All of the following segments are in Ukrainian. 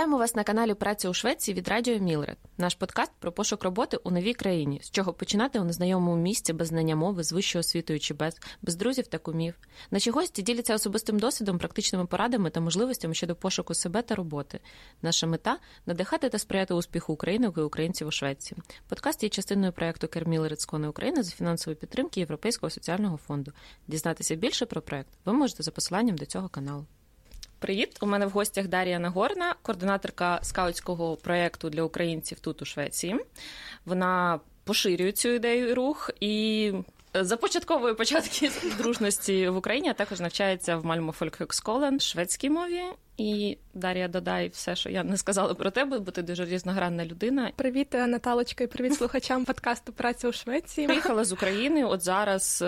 Вітаємо вас на каналі Праця у Швеції від Радіо Мілред. Наш подкаст про пошук роботи у новій країні, з чого починати у незнайомому місці без знання мови, з вищою освітою чи без, без друзів та кумів. Наші гості діляться особистим досвідом, практичними порадами та можливостями щодо пошуку себе та роботи. Наша мета надихати та сприяти успіху українок і українців у Швеції. Подкаст є частиною проекту Кермілред Скони України за фінансової підтримки Європейського соціального фонду. Дізнатися більше про проект ви можете за посиланням до цього каналу. Привіт! У мене в гостях Дарія Нагорна, координаторка скаутського проєкту для українців тут у Швеції. Вона поширює цю ідею і рух і започатковує початки дружності в Україні, а також навчається в Мальмо Фолькхексколен шведській мові. І Дар'я додай все, що я не сказала про тебе, бо ти дуже різногранна людина. Привіт, Наталочка, і привіт слухачам подкасту Праця у Швеції. Приїхала з України от зараз е,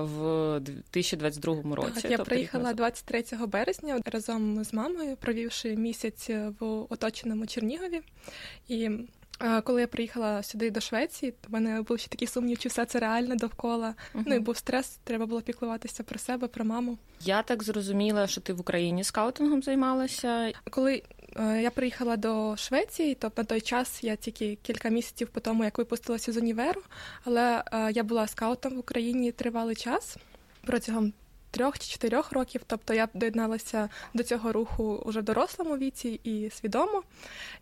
в 2022 році. Так, Я тобто приїхала 23 березня разом з мамою, провівши місяць в оточеному Чернігові. І коли я приїхала сюди до Швеції, в мене був ще такий сумнів, чи все це реально довкола. Uh-huh. Ну і був стрес, треба було піклуватися про себе, про маму. Я так зрозуміла, що ти в Україні скаутингом займалася. Коли е, я приїхала до Швеції, то на той час я тільки кілька місяців по тому, як випустилася з універу, але е, я була скаутом в Україні тривалий час протягом трьох чи чотирьох років. Тобто я доєдналася до цього руху уже в дорослому віці і свідомо.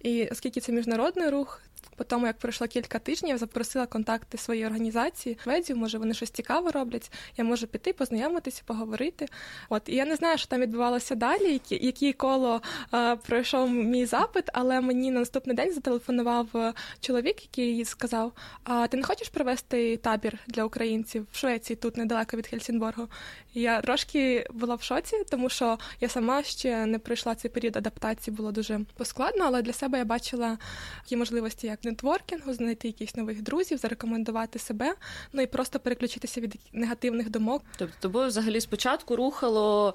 І оскільки це міжнародний рух, по тому, як пройшло кілька тижнів, запросила контакти своєї організації Шведію, може вони щось цікаве роблять. Я можу піти, познайомитися, поговорити. От і я не знаю, що там відбувалося далі, які, які коло е, пройшов мій запит, але мені на наступний день зателефонував е, чоловік, який сказав: А ти не хочеш провести табір для українців в Швеції, тут недалеко від Хельсінборгу? Я трошки була в шоці, тому що я сама ще не пройшла цей період адаптації, було дуже поскладно, але для себе я бачила такі можливості, як нетворкінгу, знайти якихось нових друзів, зарекомендувати себе, ну і просто переключитися від негативних думок. Тобто тобою взагалі спочатку рухало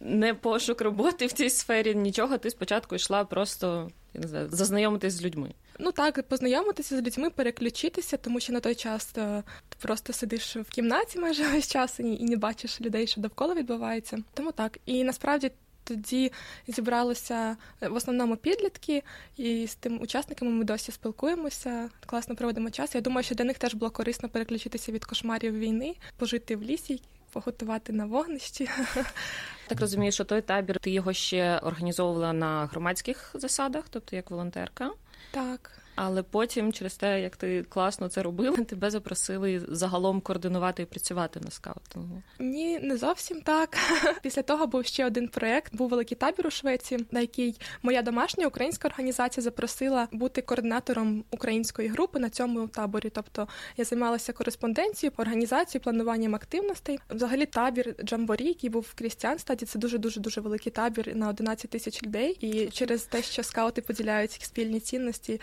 не пошук роботи в цій сфері, нічого. Ти спочатку йшла просто я не знаю, зазнайомитись з людьми. Ну так, познайомитися з людьми, переключитися, тому що на той час е, ти просто сидиш в кімнаті майже весь час і не бачиш людей, що довкола відбувається. Тому так. І насправді тоді зібралися е, в основному підлітки, і з тим учасниками ми досі спілкуємося, класно проводимо час. Я думаю, що для них теж було корисно переключитися від кошмарів війни, пожити в лісі, поготувати на вогнищі. Так розумію, що той табір ти його ще організовувала на громадських засадах, тобто як волонтерка. Так. Але потім, через те, як ти класно це робила, тебе запросили загалом координувати і працювати на скаутингу. Ні, не зовсім так. Після того був ще один проект. Був великий табір у Швеції, на який моя домашня українська організація запросила бути координатором української групи на цьому таборі. Тобто я займалася кореспонденцією, організацією, плануванням активностей. Взагалі, табір Джамборі, який був в Крістіанстаді, це дуже дуже дуже великий табір на 11 тисяч людей. І через те, що скаути поділяють спільні цінності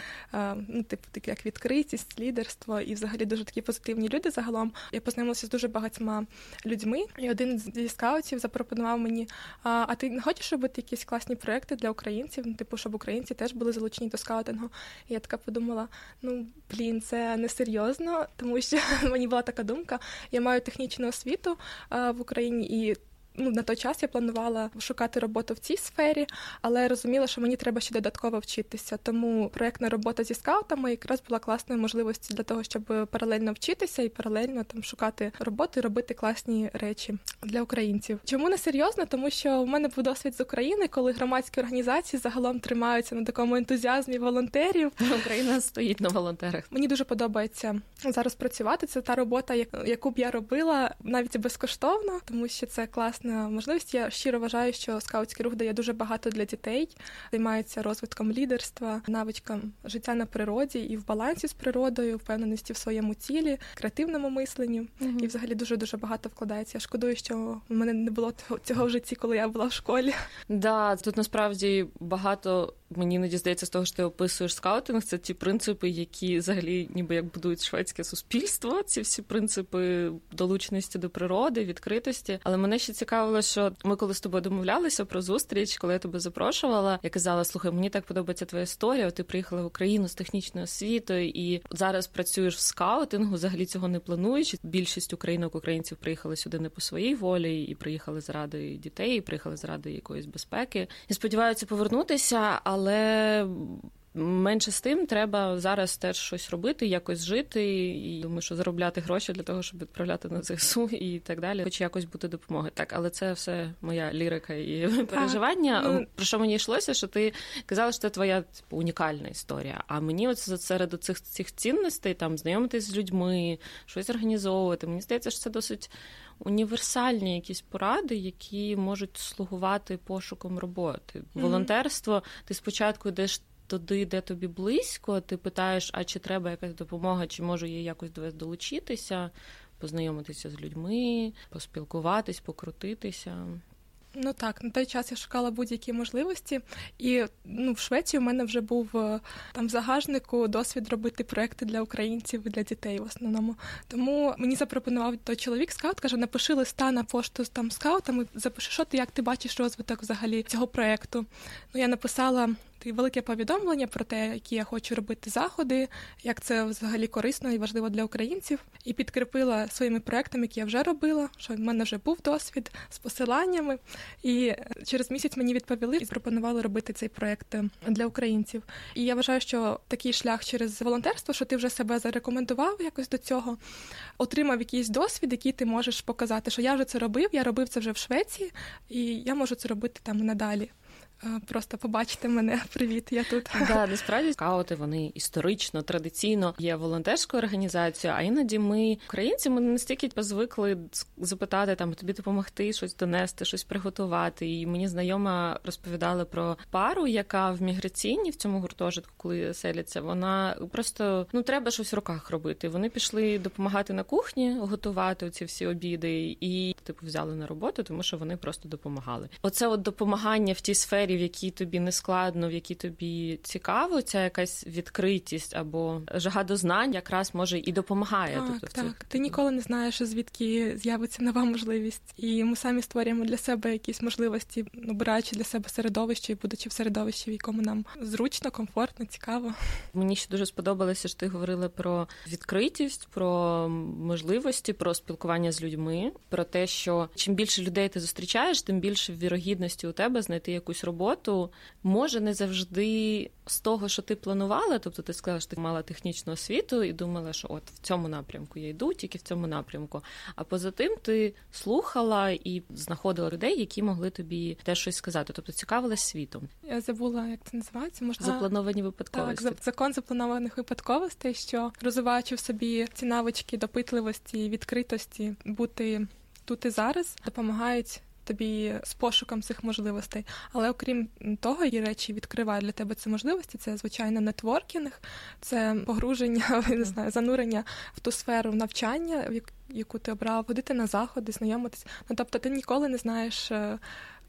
ну, типу, такі як відкритість, лідерство і взагалі дуже такі позитивні люди. Загалом я познайомилася з дуже багатьма людьми. І один зі скаутів запропонував мені: а а ти не хочеш робити якісь класні проекти для українців? Ну, типу, щоб українці теж були залучені до скаутингу. І я така подумала: ну блін, це несерйозно, тому що мені була така думка. Я маю технічну освіту в Україні і ну, на той час я планувала шукати роботу в цій сфері, але розуміла, що мені треба ще додатково вчитися. Тому проєктна робота зі скаутами якраз була класною можливістю для того, щоб паралельно вчитися і паралельно там шукати роботу і робити класні речі для українців. Чому не серйозно? Тому що в мене був досвід з України, коли громадські організації загалом тримаються на такому ентузіазмі волонтерів. Україна стоїть на волонтерах. Мені дуже подобається зараз працювати. Це та робота, яку б я робила навіть безкоштовно, тому що це клас класна можливість. Я щиро вважаю, що скаутський рух дає дуже багато для дітей, займається розвитком лідерства, навичкам життя на природі і в балансі з природою, впевненості в своєму тілі, креативному мисленні. Угу. І взагалі дуже дуже багато вкладається. Я шкодую, що в мене не було цього в житті, коли я була в школі. Да, тут насправді багато мені іноді здається з того, що ти описуєш скаутинг. Це ті принципи, які взагалі ніби як будують шведське суспільство. Ці всі принципи долученості до природи, відкритості. Але мене ще цікавило, що ми коли з тобою домовлялися про зустріч, коли я тебе запрошувала, я казала: слухай, мені так подобається твоя історія. Ти приїхала в Україну з технічною освітою і зараз працюєш в скаутингу. Взагалі цього не плануючи. Більшість українок українців приїхали сюди не по своїй волі, і приїхали заради дітей, і приїхали заради якоїсь безпеки. І сподіваються повернутися, але. Але Менше з тим, треба зараз теж щось робити, якось жити, і думаю, що заробляти гроші для того, щоб відправляти на ЗСУ і так далі, хоч якось бути допомоги. Так, але це все моя лірика і так. переживання. Ну... Про що мені йшлося? Що ти казала, що це твоя типу, унікальна історія. А мені от серед цих цих цінностей там знайомитись з людьми, щось організовувати. Мені здається, що це досить. Універсальні якісь поради, які можуть слугувати пошуком роботи. Mm-hmm. Волонтерство, ти спочатку йдеш туди, де тобі близько, ти питаєш, а чи треба якась допомога, чи можу я якось до вас долучитися, познайомитися з людьми, поспілкуватись, покрутитися. Ну так, на той час я шукала будь-які можливості, і ну в Швеції у мене вже був е, там в загажнику досвід робити проекти для українців для дітей в основному. Тому мені запропонував той чоловік скаут, каже: напиши листа на пошту з там скаутами, запиши, що ти як ти бачиш розвиток взагалі цього проекту. Ну я написала велике повідомлення про те, які я хочу робити заходи, як це взагалі корисно і важливо для українців, і підкріпила своїми проектами, які я вже робила. Що в мене вже був досвід з посиланнями. І через місяць мені відповіли і запропонували робити цей проект для українців. І я вважаю, що такий шлях через волонтерство, що ти вже себе зарекомендував якось до цього, отримав якийсь досвід, який ти можеш показати, що я вже це робив, я робив це вже в Швеції, і я можу це робити там і надалі. Просто побачите мене, привіт, я тут. Да, насправді скаути вони історично, традиційно є волонтерською організацією, а іноді ми, українці, ми настільки звикли запитати там тобі допомогти, щось донести, щось приготувати. І мені знайома розповідали про пару, яка в міграційній в цьому гуртожитку, коли селяться, вона просто ну треба щось в руках робити. Вони пішли допомагати на кухні, готувати ці всі обіди, і типу взяли на роботу, тому що вони просто допомагали. Оце от допомагання в тій сфері сфері, в якій тобі не складно, в якій тобі цікаво, ця якась відкритість або жага до знань якраз може і допомагає. Так, тобто, так. Цих... Ти ніколи не знаєш, звідки з'явиться нова можливість, і ми самі створюємо для себе якісь можливості, обираючи для себе середовище і будучи в середовищі, в якому нам зручно, комфортно, цікаво. Мені ще дуже сподобалося, що ти говорила про відкритість, про можливості, про спілкування з людьми, про те, що чим більше людей ти зустрічаєш, тим більше вірогідності у тебе знайти якусь роботу роботу може не завжди з того, що ти планувала. Тобто ти сказала, що ти мала технічну освіту і думала, що от в цьому напрямку я йду, тільки в цьому напрямку. А поза тим ти слухала і знаходила людей, які могли тобі теж щось сказати. Тобто цікавилась світом. Я забула, як це називається. Може заплановані випадковості. Так, закон запланованих випадковостей, що розвиваючи в собі ці навички допитливості, відкритості, бути тут і зараз допомагають тобі з пошуком цих можливостей. Але окрім того, є речі відкривають для тебе ці можливості. Це звичайно нетворкінг, це погруження, не знаю, занурення в ту сферу навчання, в яку ти обрав, ходити на заходи, знайомитись. Ну тобто, ти ніколи не знаєш.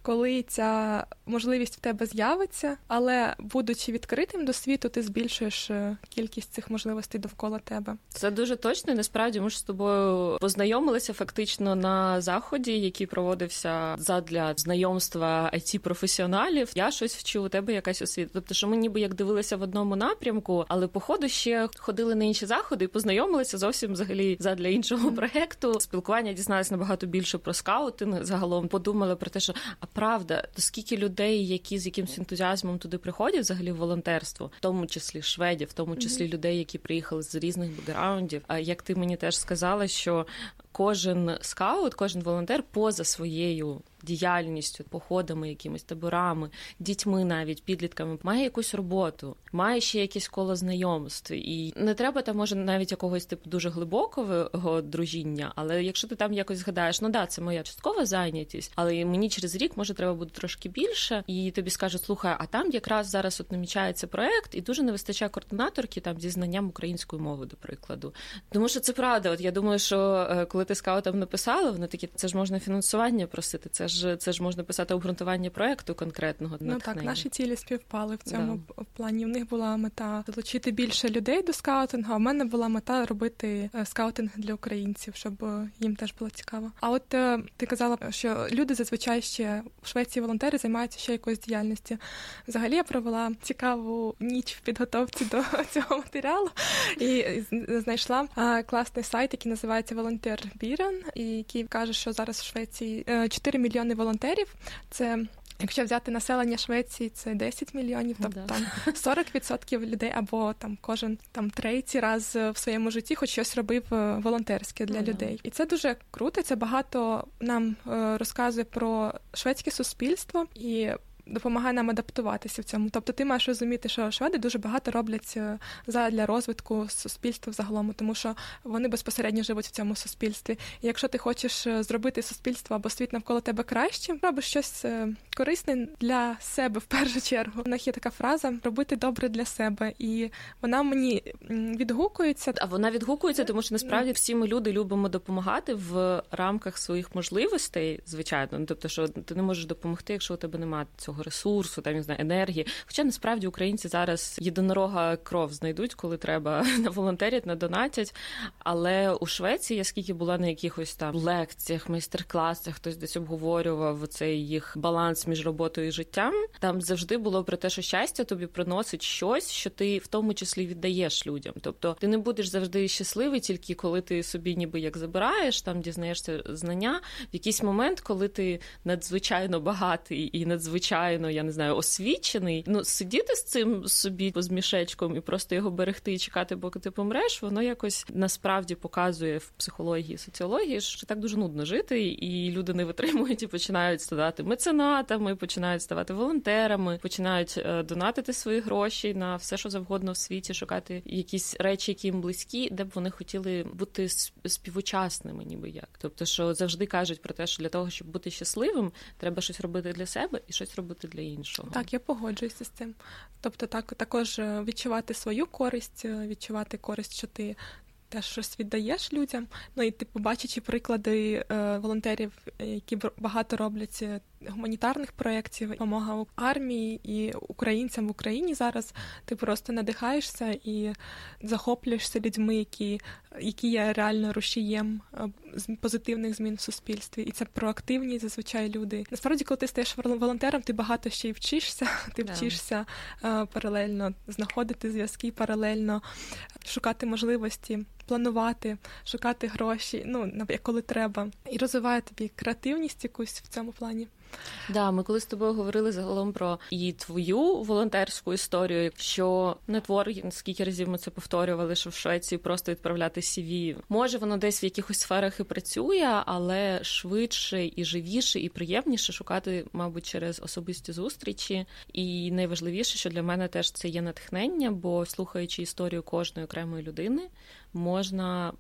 Коли ця можливість в тебе з'явиться, але будучи відкритим до світу, ти збільшуєш е, кількість цих можливостей довкола тебе. Це дуже точно. Насправді ми ж з тобою познайомилися фактично на заході, який проводився задля знайомства it професіоналів. Я щось вчу у тебе якась освіта. Тобто, що ми ніби як дивилися в одному напрямку, але по ходу ще ходили на інші заходи і познайомилися зовсім взагалі задля іншого проекту. Спілкування дізналися набагато більше про скаутинг. Загалом подумали про те, що а правда, то скільки людей, які з якимсь ентузіазмом туди приходять, взагалі в волонтерство, в тому числі шведів, в тому числі mm-hmm. людей, які приїхали з різних бекграундів. А як ти мені теж сказала, що кожен скаут, кожен волонтер поза своєю діяльністю, походами, якимись таборами, дітьми, навіть підлітками, має якусь роботу, має ще якесь коло знайомств, і не треба там може навіть якогось типу дуже глибокого дружіння. Але якщо ти там якось згадаєш, ну да, це моя часткова зайнятість, але мені через рік може треба буде трошки більше, і тобі скажуть, слухай, а там якраз зараз от намічається проект, і дуже не вистачає координаторки там зі знанням української мови, до прикладу. Тому що це правда. От я думаю, що е, коли ти скаутам написала, вони такі, це ж можна фінансування просити, це ж це ж можна писати обґрунтування проекту конкретного. Ну так, наші цілі співпали в цьому да. плані. У них була мета залучити більше людей до скаутингу. а в мене була мета робити е, скаутинг для українців, щоб е, їм теж було цікаво. А от е, ти казала, що люди зазвичай ще в Швеції волонтери займаються ще якоюсь діяльністю. Взагалі я провела цікаву ніч в підготовці до цього матеріалу і знайшла класний сайт, який називається Волонтер Бірен, який каже, що зараз в Швеції 4 мільйони волонтерів. Це Якщо взяти населення Швеції, це 10 мільйонів, тобто да. там 40% людей або там кожен там третій раз в своєму житті хоч щось робив е, волонтерське для да. людей. І це дуже круто. Це багато нам е, розказує про шведське суспільство і допомагає нам адаптуватися в цьому. Тобто ти маєш розуміти, що шведи дуже багато роблять е, для розвитку суспільства взагалом, тому що вони безпосередньо живуть в цьому суспільстві. І якщо ти хочеш е, зробити суспільство або світ навколо тебе кращим, робиш щось е, корисне для себе в першу чергу. У них є така фраза робити добре для себе, і вона мені відгукується. А вона відгукується, тому що насправді всі ми люди любимо допомагати в рамках своїх можливостей, звичайно. Ну, тобто, що ти не можеш допомогти, якщо у тебе немає цього ресурсу, там не знаю, енергії. Хоча насправді українці зараз єдинорога кров знайдуть, коли треба на волонтерять, на донатять. Але у Швеції, я скільки була на якихось там лекціях, майстер-класах, хтось десь обговорював цей їх баланс між роботою і життям. Там завжди було про те, що щастя тобі приносить щось, що ти в тому числі віддаєш людям. Тобто ти не будеш завжди щасливий, тільки коли ти собі ніби як забираєш, там дізнаєшся знання. В якийсь момент, коли ти надзвичайно багатий і надзвичайно надзвичайно, я не знаю, освічений. Ну сидіти з цим собі з мішечком і просто його берегти і чекати, поки ти помреш, воно якось насправді показує в психології, соціології, що так дуже нудно жити, і люди не витримують і починають ставати меценатами, починають ставати волонтерами, починають е, донатити свої гроші на все, що завгодно в світі, шукати якісь речі, які їм близькі, де б вони хотіли бути співучасними, ніби як. Тобто, що завжди кажуть про те, що для того, щоб бути щасливим, треба щось робити для себе і щось робити робити для іншого. Так, я погоджуюся з цим. Тобто, так також е, відчувати свою користь, е, відчувати користь, що ти теж щось віддаєш людям. Ну і типу, побачачи приклади е, волонтерів, які багато роблять е, гуманітарних проєктів, допомога армії і українцям в Україні зараз. Ти просто надихаєшся і захоплюєшся людьми, які які є реально рушієм е, позитивних змін в суспільстві. І це проактивні зазвичай люди. Насправді, коли ти стаєш волонтером, ти багато ще й вчишся. Ти yeah. вчишся е, паралельно знаходити зв'язки, паралельно шукати можливості планувати, шукати гроші, ну коли треба, і розвиває тобі креативність якусь в цьому плані. Да, ми коли з тобою говорили загалом про і твою волонтерську історію, що нетворк, скільки разів ми це повторювали, що в Швеції просто відправляти CV. Може, воно десь в якихось сферах і працює, але швидше і живіше, і приємніше шукати, мабуть, через особисті зустрічі. І найважливіше, що для мене теж це є натхнення, бо слухаючи історію кожної окремої людини, можна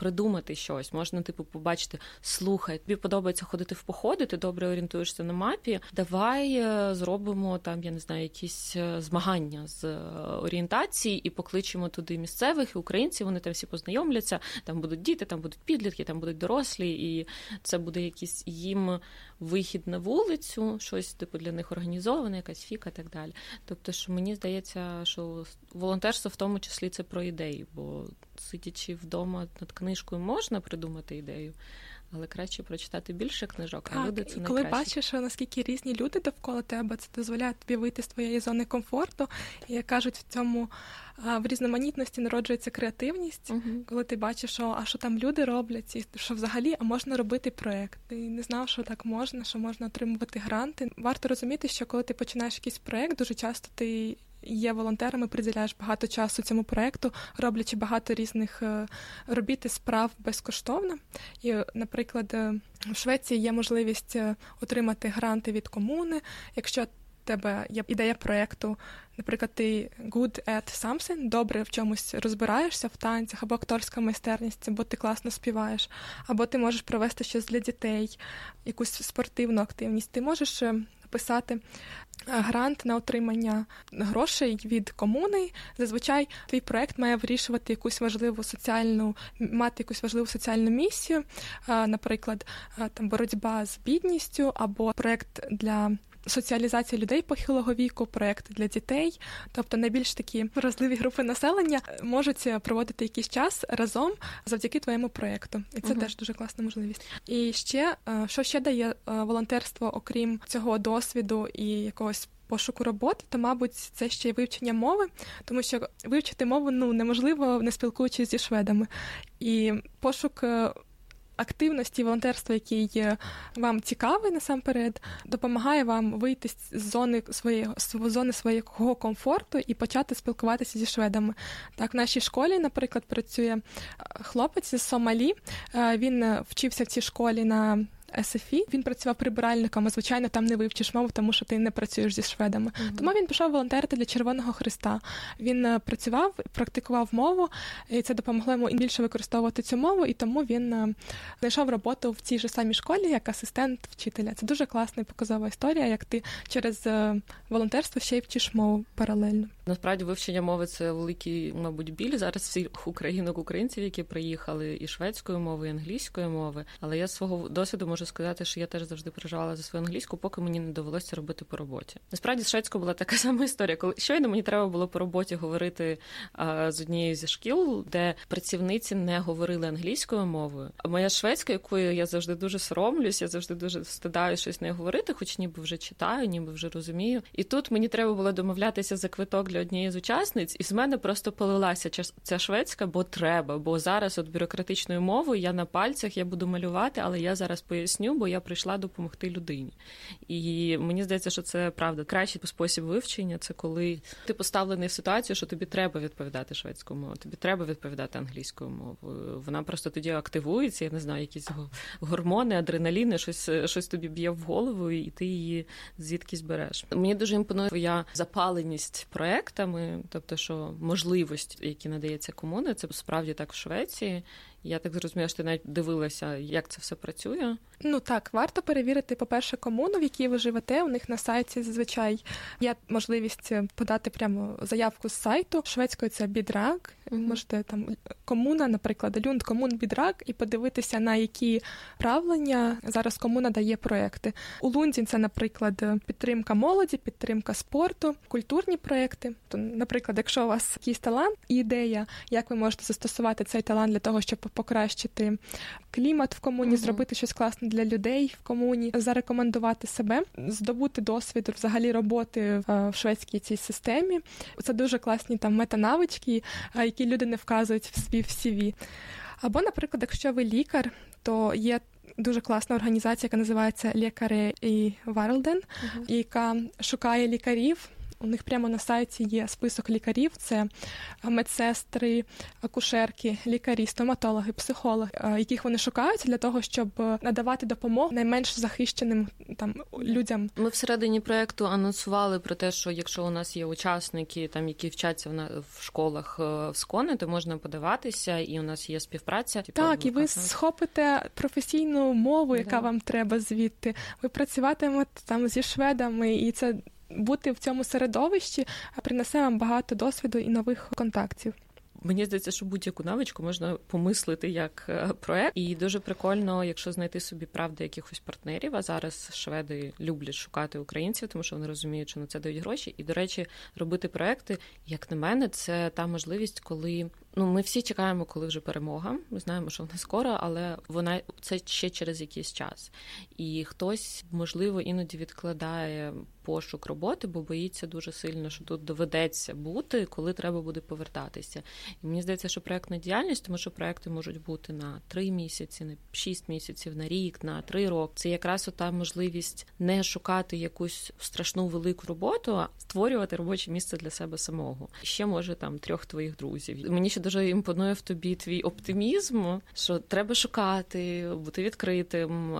придумати щось. Можна, типу, побачити, слухай, тобі подобається ходити в походи, ти добре орієнтуєшся на мапі. Давай е, зробимо там, я не знаю, якісь е, змагання з е, орієнтації і покличемо туди місцевих і українців. Вони там всі познайомляться. Там будуть діти, там будуть підлітки, там будуть дорослі, і це буде якийсь їм вихід на вулицю, щось типу для них організоване, якась фіка і так далі. Тобто, що мені здається, що волонтерство в тому числі це про ідеї, бо сидячи вдома над книжкою, можна придумати ідею. Але краще прочитати більше книжок, так, а люди це і коли найкраще. бачиш, наскільки різні люди довкола тебе, це дозволяє тобі вийти з твоєї зони комфорту. І як кажуть, в цьому в різноманітності народжується креативність, uh-huh. коли ти бачиш, що а що там люди роблять, і що взагалі а можна робити проект. Ти не знав, що так можна, що можна отримувати гранти. Варто розуміти, що коли ти починаєш якийсь проект, дуже часто ти є волонтерами, приділяєш багато часу цьому проекту, роблячи багато різних е, робіт і справ безкоштовно. І, наприклад, е, в Швеції є можливість е, отримати гранти від комуни, якщо тебе є ідея проєкту, наприклад, ти good at something, добре в чомусь розбираєшся в танцях, або акторська майстерність, або ти класно співаєш, або ти можеш провести щось для дітей, якусь спортивну активність. Ти можеш писати грант на отримання грошей від комуни. Зазвичай твій проект має вирішувати якусь важливу соціальну, мати якусь важливу соціальну місію, наприклад, там боротьба з бідністю або проект для соціалізація людей похилого віку, проект для дітей, тобто найбільш такі вразливі групи населення можуть проводити якийсь час разом завдяки твоєму проекту, і це uh теж дуже класна можливість. І ще е, що ще дає е, волонтерство, окрім цього досвіду і якогось. Пошуку роботи, то, мабуть, це ще й вивчення мови, тому що вивчити мову ну неможливо не спілкуючись зі шведами. І пошук е, активності волонтерства, який вам цікавий насамперед, допомагає вам вийти з зони своєї з зони свого комфорту і почати спілкуватися зі шведами. Так, в нашій школі, наприклад, працює хлопець з Сомалі. Він вчився в цій школі на СФІ. Він працював прибиральником, а звичайно, там не вивчиш мову, тому що ти не працюєш зі шведами. Mm-hmm. Тому він пішов волонтерити для Червоного Христа. Він е, працював, практикував мову, і це допомогло йому більше використовувати цю мову, і тому він е, знайшов роботу в цій же самій школі як асистент вчителя. Це дуже класна і показова історія, як ти через е, волонтерство ще й вчиш мову паралельно. Насправді вивчення мови це великий, мабуть, біль зараз всіх українок, українців, які приїхали і шведської мови, і англійської мови. Але я свого досвіду можу сказати, що я теж завжди переживала за свою англійську, поки мені не довелося робити по роботі. Насправді з шведською була така сама історія. Коли щойно мені треба було по роботі говорити а, з однією зі шкіл, де працівниці не говорили англійською мовою. А моя шведська, якою я завжди дуже соромлюсь, я завжди дуже стидаю щось не говорити, хоч ніби вже читаю, ніби вже розумію. І тут мені треба було домовлятися за квиток для однієї з учасниць, і з мене просто полилася ця шведська, бо треба. Бо зараз от бюрократичною мовою я на пальцях я буду малювати, але я зараз поясню, бо я прийшла допомогти людині. І мені здається, що це правда. Кращий спосіб вивчення це коли ти поставлений в ситуацію, що тобі треба відповідати шведською мовою, тобі треба відповідати англійською мовою. Вона просто тоді активується. Я не знаю, якісь гормони, адреналіни, щось щось тобі б'є в голову, і ти її звідкись береш. Мені дуже імпонує твоя запаленість проекту проектами, тобто, що можливості, які надається комуни, це справді так в Швеції. Я так зрозуміла, що ти навіть дивилася, як це все працює. Ну так, варто перевірити, по-перше, комуну, в якій ви живете. У них на сайті зазвичай є можливість подати прямо заявку з сайту. Шведською це бідрак. Mm-hmm. Можете там комуна, наприклад, люнд комун бідрак, і подивитися, на які правлення зараз комуна дає проекти. У Лунзі це, наприклад, підтримка молоді, підтримка спорту, культурні проекти. То, наприклад, якщо у вас якийсь талант і ідея, як ви можете застосувати цей талант для того, щоб покращити клімат в комуні, mm-hmm. зробити щось класне для людей в комуні, зарекомендувати себе, здобути досвід взагалі роботи в шведській цій системі. Це дуже класні там метанавички, які люди не вказують в свій в CV. Або, наприклад, якщо ви лікар, то є. Дуже класна організація, яка називається Лікари і Варлден, uh-huh. яка шукає лікарів у них прямо на сайті є список лікарів: це медсестри, акушерки, лікарі, стоматологи, психологи, яких вони шукають для того, щоб надавати допомогу найменш захищеним там людям. Ми всередині проекту анонсували про те, що якщо у нас є учасники, там які вчаться в школах е, в скони, то можна подаватися, і у нас є співпраця. Типу, так, і ви схопите професійну мову, яка да. вам треба звідти. Ви працюватимете там зі шведами, і це бути в цьому середовищі принесе вам багато досвіду і нових контактів. Мені здається, що будь-яку навичку можна помислити як е, проект, і дуже прикольно, якщо знайти собі правда якихось партнерів. А зараз шведи люблять шукати українців, тому що вони розуміють, що на це дають гроші. І, до речі, робити проекти, як на мене, це та можливість, коли ну ми всі чекаємо, коли вже перемога. Ми знаємо, що вона скоро, але вона це ще через якийсь час. І хтось можливо іноді відкладає пошук роботи, бо боїться дуже сильно, що тут доведеться бути, коли треба буде повертатися. І мені здається, що проектна діяльність, тому що проекти можуть бути на три місяці, на шість місяців, на рік, на три роки. Це якраз ота можливість не шукати якусь страшну велику роботу, а створювати робоче місце для себе самого. Ще може там трьох твоїх друзів. Мені ще дуже імпонує в тобі твій оптимізм, що треба шукати, бути відкритим,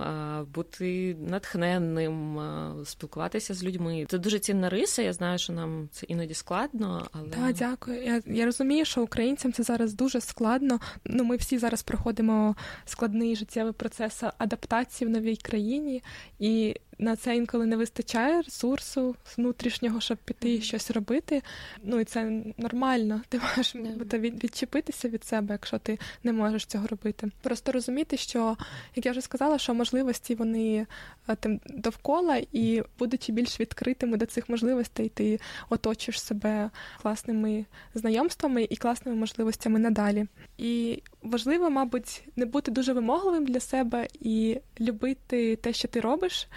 бути натхненним, спілкуватися з людьми людьми. Це дуже цінна риса. Я знаю, що нам це іноді складно, але Так, дякую. Я я розумію, що українцям це зараз дуже складно. Ну, ми всі зараз проходимо складний життєвий процес адаптації в новій країні, і на це інколи не вистачає ресурсу внутрішнього, щоб піти mm-hmm. щось робити. Ну і це нормально. Ти можеш yeah. відчепитися від себе, якщо ти не можеш цього робити. Просто розуміти, що як я вже сказала, що можливості вони е, тим довкола, і будучи більш відкритими до цих можливостей, ти оточиш себе класними знайомствами і класними можливостями надалі. І важливо, мабуть, не бути дуже вимогливим для себе і любити те, що ти робиш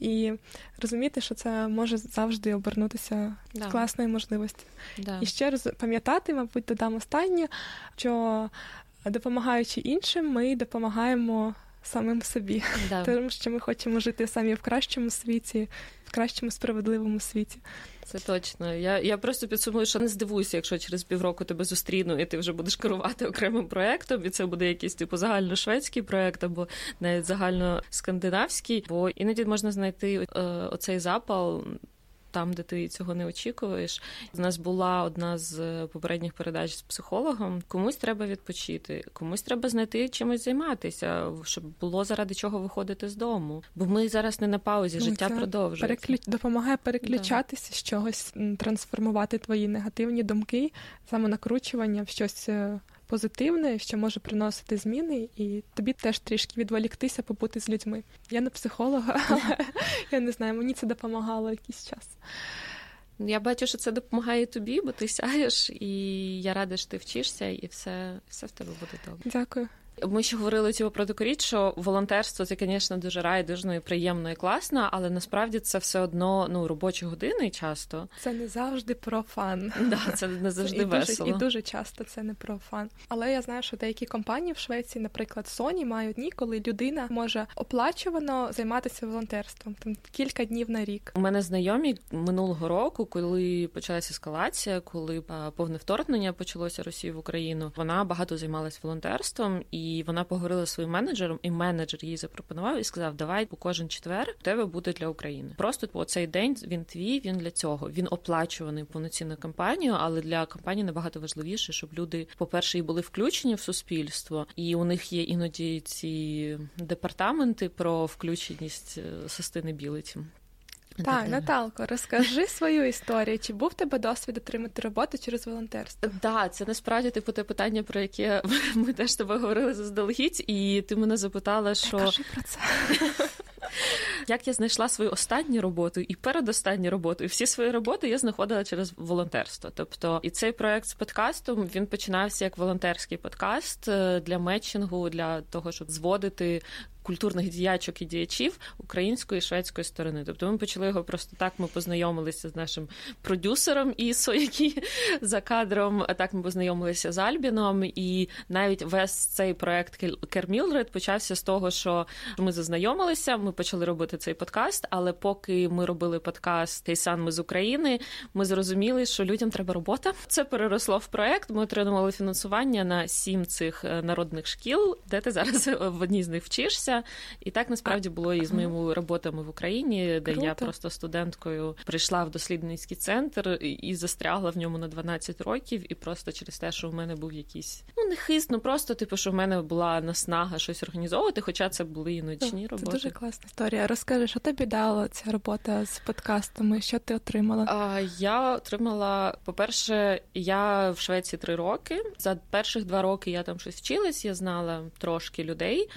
і розуміти, що це може завжди обернутися да. класною можливістю. Да. І ще раз пам'ятати, мабуть, додам останнє, що допомагаючи іншим, ми допомагаємо самим собі, да. тому що ми хочемо жити самі в кращому світі, в кращому справедливому світі. Це точно. Я я просто підсумую, що не здивуюся, якщо через півроку тебе зустріну, і ти вже будеш керувати окремим проектом, і це буде якийсь типу загальношведський проект або навіть загальноскандинавський. Бо іноді можна знайти е, оцей запал там, де ти цього не очікуєш. У нас була одна з попередніх передач з психологом. Комусь треба відпочити, комусь треба знайти чимось займатися, щоб було заради чого виходити з дому. Бо ми зараз не на паузі, ну, життя продовжується. Переключ... допомагає переключатися да. з чогось, трансформувати твої негативні думки, самонакручування в щось е, позитивне, що може приносити зміни, і тобі теж трішки відволіктися, побути з людьми. Я не психолога, але я не знаю, мені це допомагало якийсь час. Я бачу, що це допомагає тобі, бо ти сяєш, і я рада, що ти вчишся, і все, все в тебе буде добре. Дякую. Ми ще говорили цього про докоріт, що волонтерство це, звісно, дуже райдужно і приємно і класно, але насправді це все одно ну робочі години часто. Це не завжди про фан. Да, це не завжди і весело. Дуже, і дуже часто це не про фан. Але я знаю, що деякі компанії в Швеції, наприклад, Sony, мають дні, коли людина може оплачувано займатися волонтерством там кілька днів на рік. У мене знайомі минулого року, коли почалася ескалація, коли повне вторгнення почалося Росії в Україну. Вона багато займалась волонтерством і. І вона поговорила зі своїм менеджером, і менеджер їй запропонував і сказав: Давай по кожен четвер у тебе буде для України. Просто по цей день він твій, він для цього. Він оплачуваний повноцінну кампанію, але для компанії набагато важливіше, щоб люди, по-перше, і були включені в суспільство, і у них є іноді ці департаменти про включеність Состини Білиті. Так, Наталко, розкажи свою історію. Чи був тебе досвід отримати роботу через волонтерство? Так, це насправді типу те питання, про яке ми теж тобою говорили заздалегідь, і ти мене запитала, що Кажи про це. Як я знайшла свою останню роботу і передостанню роботу, і всі свої роботи я знаходила через волонтерство. Тобто, і цей проект з подкастом він починався як волонтерський подкаст е, для метчингу, для того, щоб зводити культурних діячок і діячів української і шведської сторони. Тобто ми почали його просто так. Ми познайомилися з нашим продюсером Ісо, який за кадром. Так ми познайомилися з Альбіном, і навіть весь цей проект Кермілред почався з того, що ми зазнайомилися. Ми почали робити цей подкаст. Але поки ми робили подкаст Тейсан, ми з України, ми зрозуміли, що людям треба робота. Це переросло в проект. Ми отримали фінансування на сім цих е, народних шкіл, де ти зараз в одній з них вчишся. І так насправді було і з моїми роботами в Україні, де Круто. я просто студенткою прийшла в дослідницький центр і застрягла в ньому на 12 років, і просто через те, що в мене був якийсь ну не хист, ну просто типу, що в мене була наснага щось організовувати, хоча це були і ночні роботи. Це дуже класна історія. Розкажи, що тобі дала ця робота з подкастами? Що ти отримала? А, Я отримала, по-перше, я в Швеції три роки. За перших два роки я там щось вчилась, я знала трошки людей.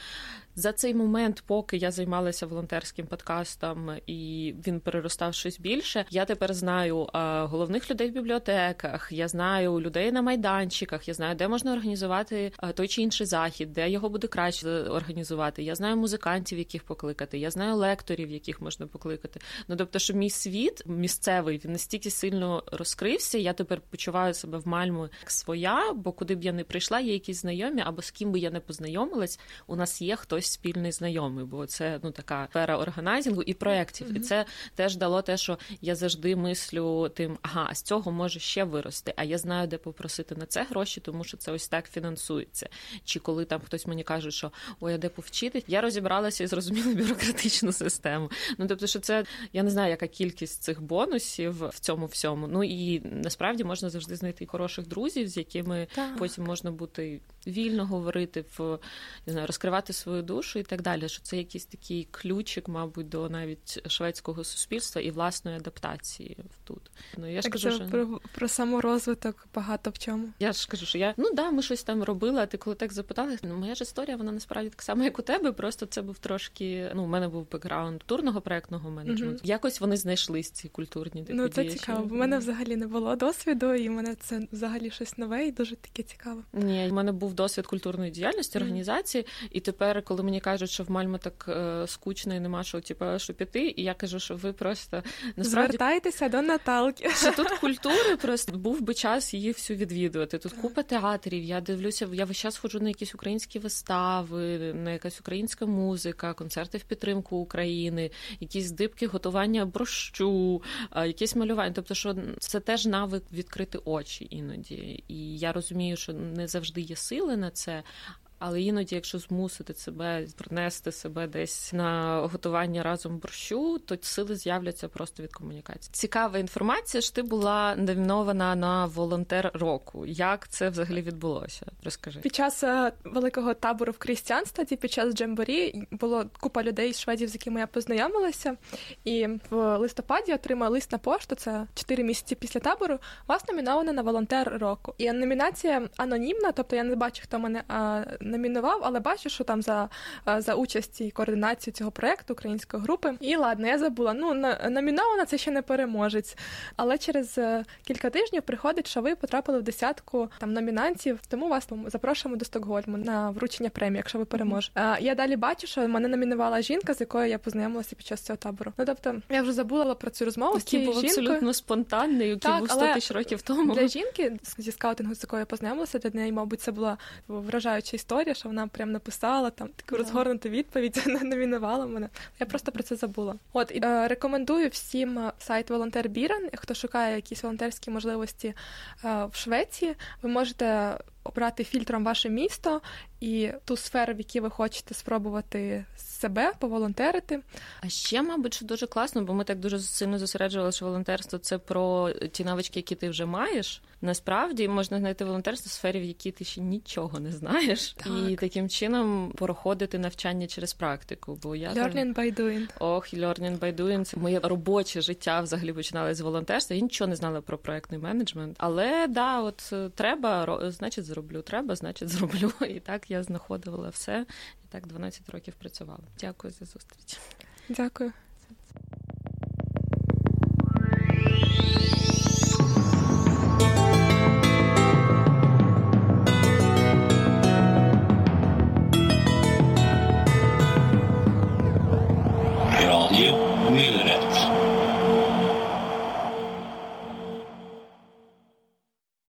За цей момент, поки я займалася волонтерським подкастом і він переростав щось більше, я тепер знаю головних людей в бібліотеках. Я знаю людей на майданчиках. Я знаю, де можна організувати той чи інший захід, де його буде краще організувати. Я знаю музикантів, яких покликати. Я знаю лекторів, яких можна покликати. Ну тобто, що мій світ місцевий він настільки сильно розкрився. Я тепер почуваю себе в Мальму як своя, бо куди б я не прийшла, є якісь знайомі, або з ким би я не познайомилась. У нас є хтось хтось спільний знайомий, бо це ну така сфера органайзингу і проєктів. Mm-hmm. І це теж дало те, що я завжди мислю тим, ага, а з цього може ще вирости. А я знаю, де попросити на це гроші, тому що це ось так фінансується. Чи коли там хтось мені каже, що ой, а де повчити, я розібралася і зрозуміла бюрократичну систему. Ну тобто, що це я не знаю, яка кількість цих бонусів в цьому всьому. Ну і насправді можна завжди знайти хороших друзів, з якими так. потім можна бути вільно говорити, в не знаю, розкривати свою душу і так далі. Що це якийсь такий ключик, мабуть, до навіть шведського суспільства і власної адаптації тут. Ну я ж так кажу, що... про про саморозвиток багато в чому. Я ж кажу, що я ну да, ми щось там робили. А ти коли так запитали, ну моя ж історія, вона насправді так само, як у тебе. Просто це був трошки. Ну, у мене був бекграунд культурного проектного менеджменту. Угу. Якось вони знайшлись ці культурні Ну це цікаво. бо в мене взагалі не було досвіду, і в мене це взагалі щось нове і дуже таке цікаве. Ні, в мене був досвід культурної діяльності, організації, і тепер, коли мені кажуть, що в Мальму так е, скучно і нема що типу, що піти, і я кажу, що ви просто насправді... звертайтеся до Наталки. Що тут культури просто був би час її всю відвідувати. Тут купа театрів. Я дивлюся, я весь час ходжу на якісь українські вистави, на якась українська музика, концерти в підтримку України, якісь дибки готування борщу, якісь малювання. Тобто, що це теж навик відкрити очі іноді. І я розумію, що не завжди є сили на це, але іноді, якщо змусити себе принести себе десь на готування разом борщу, то сили з'являться просто від комунікації. Цікава інформація. що ти була номінована на волонтер року. Як це взагалі відбулося? Розкажи під час е, великого табору в Крістіанстаді, під час Джемборі було купа людей з шведів, з якими я познайомилася, і в листопаді отримала лист на пошту. Це 4 місяці після табору. Вас номіновано на волонтер року. І номінація анонімна, тобто я не бачу, хто мене номінував, але бачу, що там за за участі і координацію цього проекту української групи. І ладно, я забула. Ну номінована це ще не переможець. Але через е, кілька тижнів приходить, що ви потрапили в десятку там номінантів. Тому вас запрошуємо до Стокгольму на вручення премії, якщо ви переможете. Mm-hmm. Я далі бачу, що мене номінувала жінка, з якою я познайомилася під час цього табору. Ну тобто я вже забула про цю розмову з цією жінкою. абсолютно спонтанний, який так, був 100 тисяч років тому. Для жінки зі скаутингу, з якою я познайомилася, для неї, мабуть, це була вражаюча історія історія, що вона прям написала там таку розгорнуту відповідь, номінувала мене. Я просто про це забула. От і е, рекомендую всім е, сайт Волонтер Біран. Хто шукає якісь волонтерські можливості е, в Швеції, ви можете обрати фільтром ваше місто і ту сферу, в якій ви хочете спробувати себе поволонтерити. А ще, мабуть, що дуже класно, бо ми так дуже сильно зосереджували, що волонтерство це про ті навички, які ти вже маєш. Насправді можна знайти волонтерство в сфері, в якій ти ще нічого не знаєш, так. і таким чином проходити навчання через практику. Бо я Learning by doing. Ох, learning by doing. Це моє робоче життя взагалі починалося з волонтерства. Я нічого не знала про проектний менеджмент. Але да, от е, треба, значить, зроблю. Треба, значить, зроблю. І так я знаходила все. І так 12 років працювала. Дякую за зустріч. Дякую.